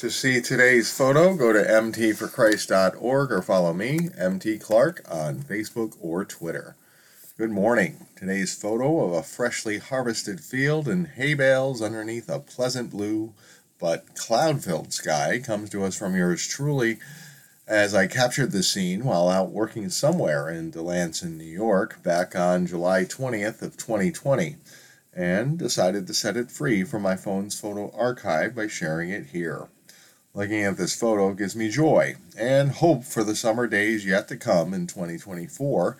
To see today's photo, go to mtforchrist.org or follow me, MT Clark, on Facebook or Twitter. Good morning. Today's photo of a freshly harvested field and hay bales underneath a pleasant blue but cloud filled sky comes to us from yours truly as I captured the scene while out working somewhere in Delanson, New York, back on July 20th of 2020, and decided to set it free from my phone's photo archive by sharing it here. Looking at this photo gives me joy and hope for the summer days yet to come in 2024,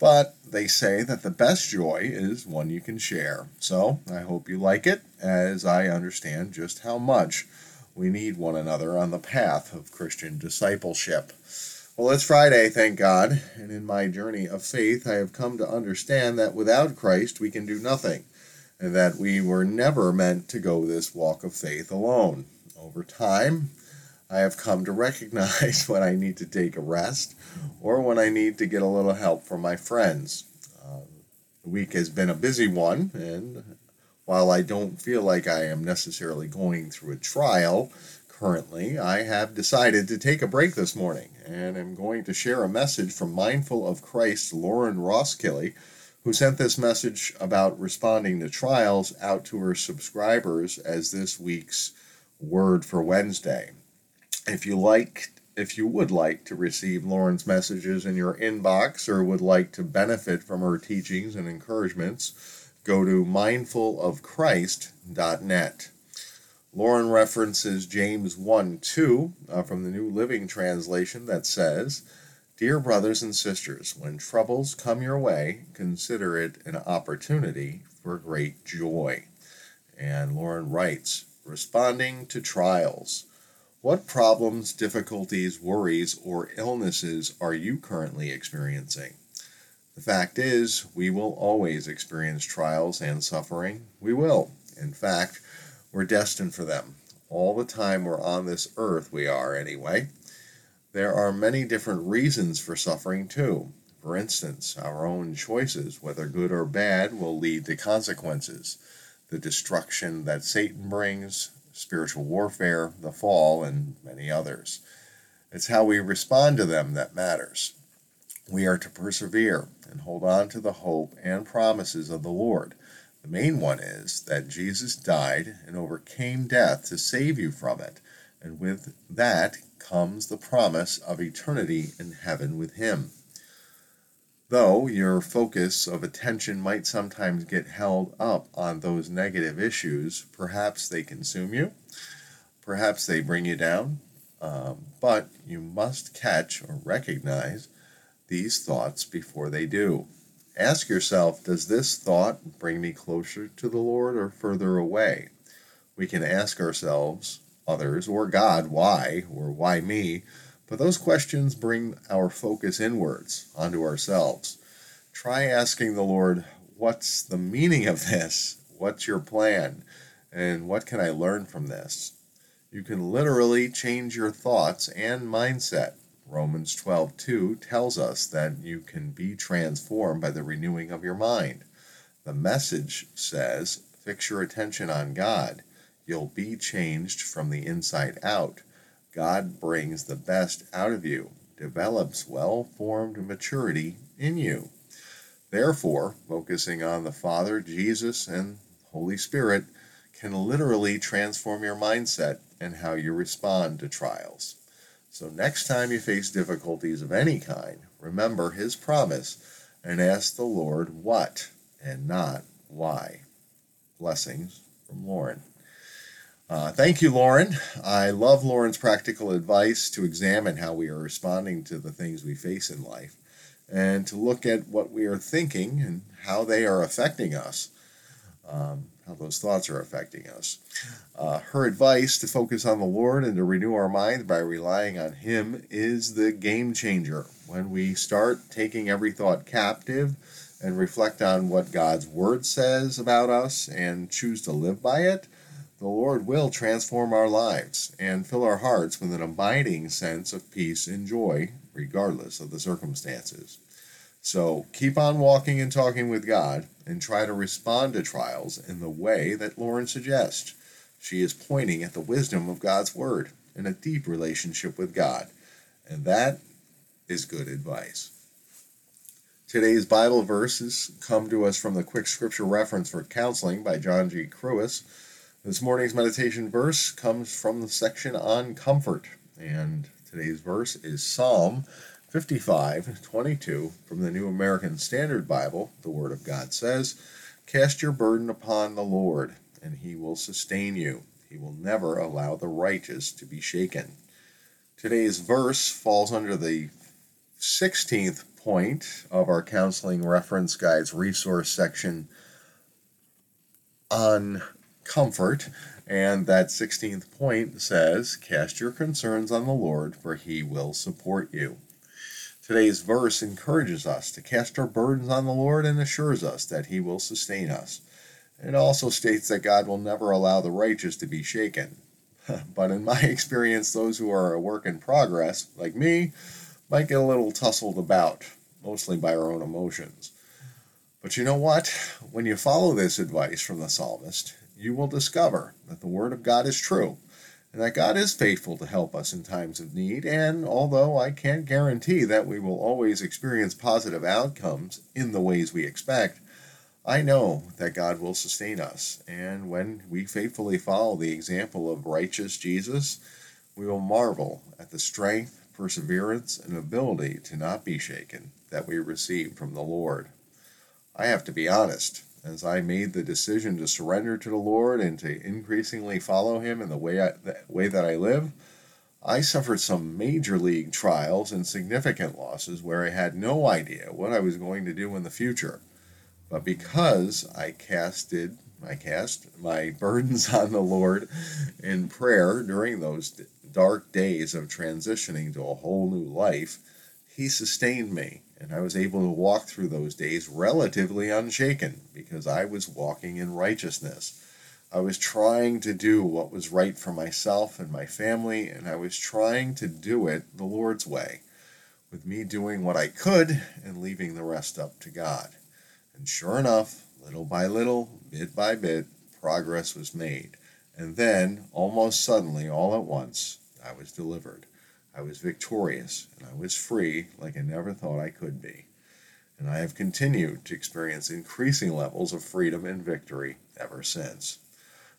but they say that the best joy is one you can share. So I hope you like it, as I understand just how much we need one another on the path of Christian discipleship. Well, it's Friday, thank God, and in my journey of faith, I have come to understand that without Christ we can do nothing, and that we were never meant to go this walk of faith alone. Over time, I have come to recognize when I need to take a rest or when I need to get a little help from my friends. Uh, the week has been a busy one, and while I don't feel like I am necessarily going through a trial currently, I have decided to take a break this morning and am going to share a message from Mindful of Christ Lauren Roskilly, who sent this message about responding to trials out to her subscribers as this week's word for Wednesday. If you like if you would like to receive Lauren's messages in your inbox or would like to benefit from her teachings and encouragements, go to mindfulofchrist.net. Lauren references James 1 2 uh, from the New Living Translation that says, Dear brothers and sisters, when troubles come your way, consider it an opportunity for great joy. And Lauren writes, Responding to trials. What problems, difficulties, worries, or illnesses are you currently experiencing? The fact is, we will always experience trials and suffering. We will. In fact, we're destined for them. All the time we're on this earth, we are anyway. There are many different reasons for suffering, too. For instance, our own choices, whether good or bad, will lead to consequences. The destruction that Satan brings, spiritual warfare, the fall, and many others. It's how we respond to them that matters. We are to persevere and hold on to the hope and promises of the Lord. The main one is that Jesus died and overcame death to save you from it, and with that comes the promise of eternity in heaven with Him. Though your focus of attention might sometimes get held up on those negative issues, perhaps they consume you, perhaps they bring you down, um, but you must catch or recognize these thoughts before they do. Ask yourself Does this thought bring me closer to the Lord or further away? We can ask ourselves, others, or God, why, or why me, but those questions bring our focus inwards onto ourselves. Try asking the Lord, What's the meaning of this? What's your plan? And what can I learn from this? You can literally change your thoughts and mindset Romans 12:2 tells us that you can be transformed by the renewing of your mind. The message says, fix your attention on God. You'll be changed from the inside out. God brings the best out of you, develops well formed maturity in you. Therefore, focusing on the Father, Jesus, and Holy Spirit can literally transform your mindset and how you respond to trials. So, next time you face difficulties of any kind, remember His promise and ask the Lord what and not why. Blessings from Lauren. Uh, thank you, Lauren. I love Lauren's practical advice to examine how we are responding to the things we face in life and to look at what we are thinking and how they are affecting us. Um, how those thoughts are affecting us. Uh, her advice to focus on the Lord and to renew our mind by relying on Him is the game changer. When we start taking every thought captive and reflect on what God's Word says about us and choose to live by it, the Lord will transform our lives and fill our hearts with an abiding sense of peace and joy, regardless of the circumstances. So keep on walking and talking with God and try to respond to trials in the way that Lauren suggests. She is pointing at the wisdom of God's Word and a deep relationship with God. And that is good advice. Today's Bible verses come to us from the Quick Scripture Reference for Counseling by John G. Kruis. This morning's meditation verse comes from the section on comfort, and today's verse is Psalm 55 22 from the New American Standard Bible. The Word of God says, Cast your burden upon the Lord, and he will sustain you. He will never allow the righteous to be shaken. Today's verse falls under the 16th point of our Counseling Reference Guide's resource section on comfort. And that 16th point says, Cast your concerns on the Lord, for he will support you. Today's verse encourages us to cast our burdens on the Lord and assures us that he will sustain us. It also states that God will never allow the righteous to be shaken. but in my experience, those who are a work in progress, like me, might get a little tussled about, mostly by our own emotions. But you know what? When you follow this advice from the psalmist, you will discover that the Word of God is true and that God is faithful to help us in times of need. And although I can't guarantee that we will always experience positive outcomes in the ways we expect, I know that God will sustain us. And when we faithfully follow the example of righteous Jesus, we will marvel at the strength, perseverance, and ability to not be shaken that we receive from the Lord. I have to be honest as I made the decision to surrender to the Lord and to increasingly follow Him in the way, I, the way that I live, I suffered some major league trials and significant losses where I had no idea what I was going to do in the future. But because I casted I cast my burdens on the Lord in prayer during those dark days of transitioning to a whole new life, He sustained me and I was able to walk through those days relatively unshaken because I was walking in righteousness. I was trying to do what was right for myself and my family, and I was trying to do it the Lord's way, with me doing what I could and leaving the rest up to God. And sure enough, little by little, bit by bit, progress was made. And then, almost suddenly, all at once, I was delivered. I was victorious and I was free like I never thought I could be. And I have continued to experience increasing levels of freedom and victory ever since.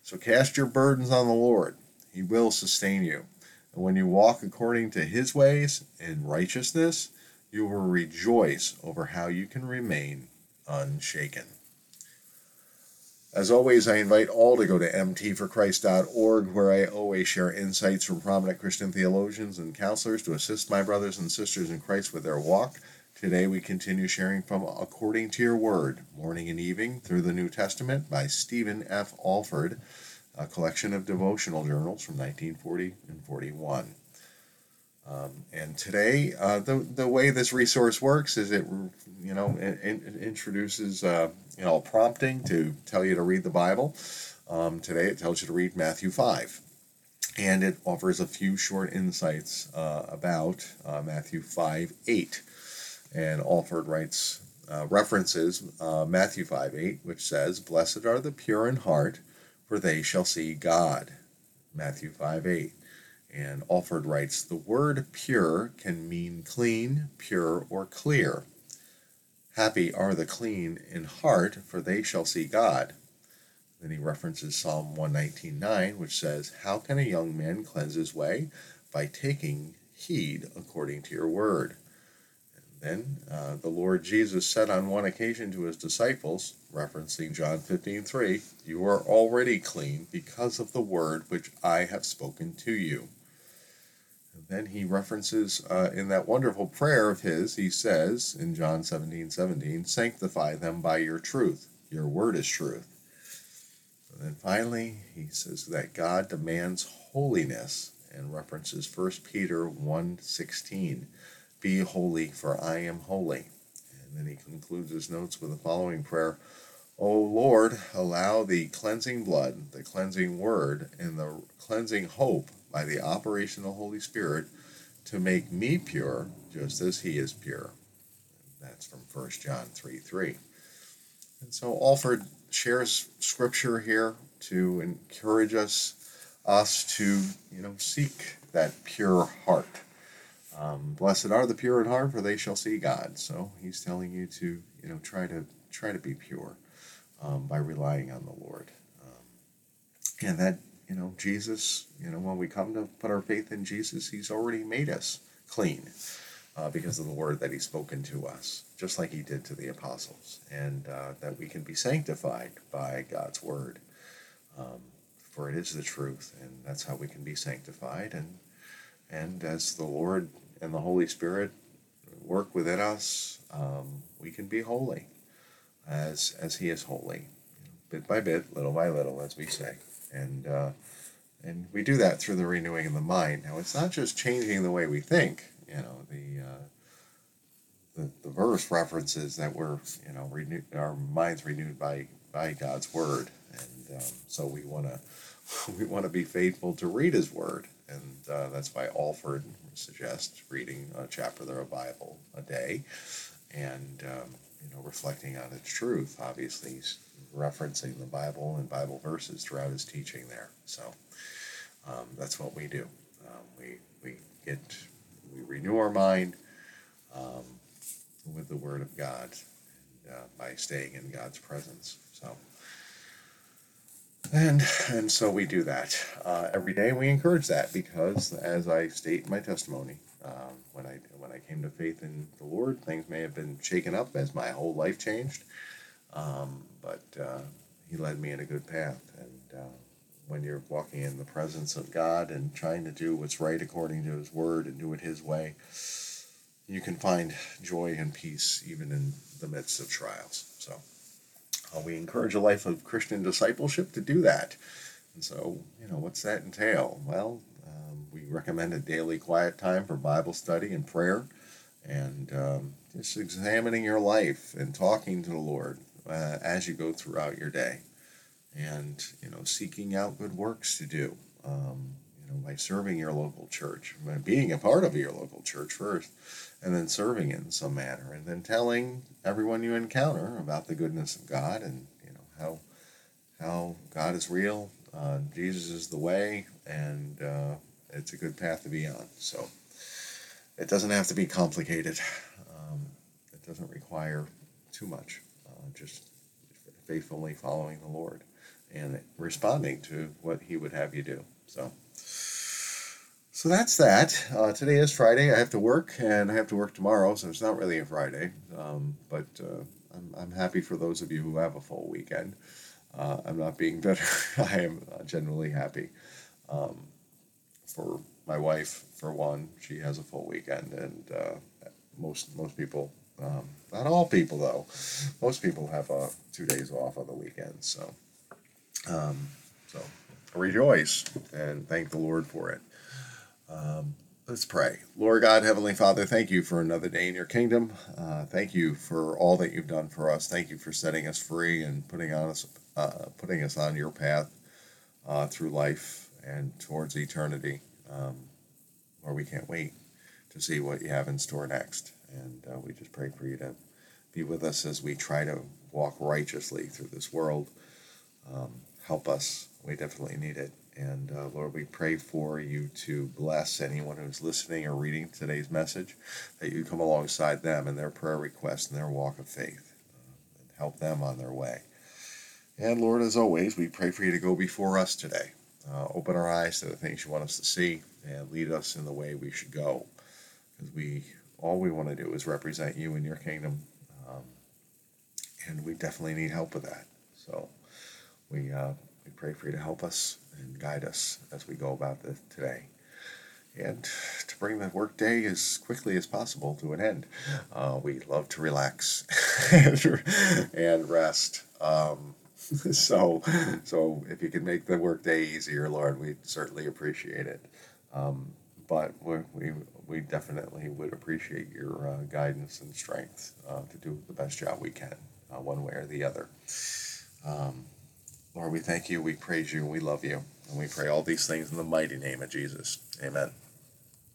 So cast your burdens on the Lord. He will sustain you. And when you walk according to his ways in righteousness, you will rejoice over how you can remain unshaken. As always, I invite all to go to mtforchrist.org, where I always share insights from prominent Christian theologians and counselors to assist my brothers and sisters in Christ with their walk. Today, we continue sharing from According to Your Word, Morning and Evening Through the New Testament by Stephen F. Olford, a collection of devotional journals from 1940 and 41. Um, and today, uh, the the way this resource works is it you know it, it introduces uh, you know prompting to tell you to read the Bible. Um, today, it tells you to read Matthew five, and it offers a few short insights uh, about uh, Matthew five eight. And Olford writes uh, references uh, Matthew five eight, which says, "Blessed are the pure in heart, for they shall see God." Matthew five eight. And Olford writes The word pure can mean clean, pure, or clear. Happy are the clean in heart, for they shall see God. Then he references Psalm 119.9, which says, How can a young man cleanse his way? By taking heed according to your word. And then uh, the Lord Jesus said on one occasion to his disciples, referencing John 15.3, You are already clean because of the word which I have spoken to you. Then he references uh, in that wonderful prayer of his, he says in John 17 17, Sanctify them by your truth. Your word is truth. And then finally, he says that God demands holiness and references 1 Peter 1 16, Be holy, for I am holy. And then he concludes his notes with the following prayer O Lord, allow the cleansing blood, the cleansing word, and the cleansing hope by the operation of the Holy Spirit to make me pure just as he is pure. That's from 1 John 3 3. And so Olford shares scripture here to encourage us us to you know seek that pure heart. Um, Blessed are the pure in heart, for they shall see God. So he's telling you to you know try to try to be pure um, by relying on the Lord. Um, and that you know Jesus, you know when we come to put our faith in Jesus, He's already made us clean uh, because of the word that He's spoken to us, just like He did to the apostles, and uh, that we can be sanctified by God's word. Um, for it is the truth, and that's how we can be sanctified. And and as the Lord and the Holy Spirit work within us, um, we can be holy, as as He is holy, bit by bit, little by little, as we say, and. Uh, and we do that through the renewing of the mind. Now, it's not just changing the way we think. You know, the uh, the, the verse references that we're you know renew our minds renewed by by God's word, and um, so we want to we want to be faithful to read His Word, and uh, that's why Olford suggests reading a chapter of the Bible a day, and um, you know reflecting on its truth. Obviously, referencing the Bible and Bible verses throughout his teaching there. So um, that's what we do. Um, we we get we renew our mind um, with the Word of God and, uh, by staying in God's presence. So. And and so we do that uh, every day. We encourage that because, as I state in my testimony, um, when I when I came to faith in the Lord, things may have been shaken up as my whole life changed, um, but uh, He led me in a good path. And uh, when you're walking in the presence of God and trying to do what's right according to His Word and do it His way, you can find joy and peace even in the midst of trials. So. Uh, we encourage a life of Christian discipleship to do that. And so, you know, what's that entail? Well, um, we recommend a daily quiet time for Bible study and prayer, and um, just examining your life and talking to the Lord uh, as you go throughout your day, and you know, seeking out good works to do. Um, you know, by serving your local church, by being a part of your local church first, and then serving in some manner, and then telling everyone you encounter about the goodness of God and you know how how God is real, uh, Jesus is the way, and uh, it's a good path to be on. So it doesn't have to be complicated. Um, it doesn't require too much. Uh, just faithfully following the Lord and responding to what He would have you do. So. So that's that. Uh, today is Friday. I have to work, and I have to work tomorrow, so it's not really a Friday. Um, but uh, I'm, I'm happy for those of you who have a full weekend. Uh, I'm not being bitter. I am genuinely happy. Um, for my wife, for one, she has a full weekend, and uh, most most people, um, not all people though, most people have uh, two days off on the weekend. So, um, so rejoice and thank the Lord for it. Um, let's pray. Lord God, Heavenly Father, thank you for another day in your kingdom. Uh, thank you for all that you've done for us. Thank you for setting us free and putting on us, uh, putting us on your path uh, through life and towards eternity, um, where we can't wait to see what you have in store next. And uh, we just pray for you to be with us as we try to walk righteously through this world. Um, help us. We definitely need it. And uh, Lord, we pray for you to bless anyone who's listening or reading today's message, that you come alongside them in their prayer requests and their walk of faith uh, and help them on their way. And Lord, as always, we pray for you to go before us today. Uh, open our eyes to the things you want us to see and lead us in the way we should go. Because we all we want to do is represent you in your kingdom. Um, and we definitely need help with that. So we, uh, we pray for you to help us and guide us as we go about this today. And to bring the workday as quickly as possible to an end. Uh, we love to relax and rest. Um, so, so if you can make the workday easier, Lord, we certainly appreciate it. Um, but we we definitely would appreciate your uh, guidance and strength uh, to do the best job we can, uh, one way or the other. Um, Lord, we thank you, we praise you, we love you, and we pray all these things in the mighty name of Jesus. Amen.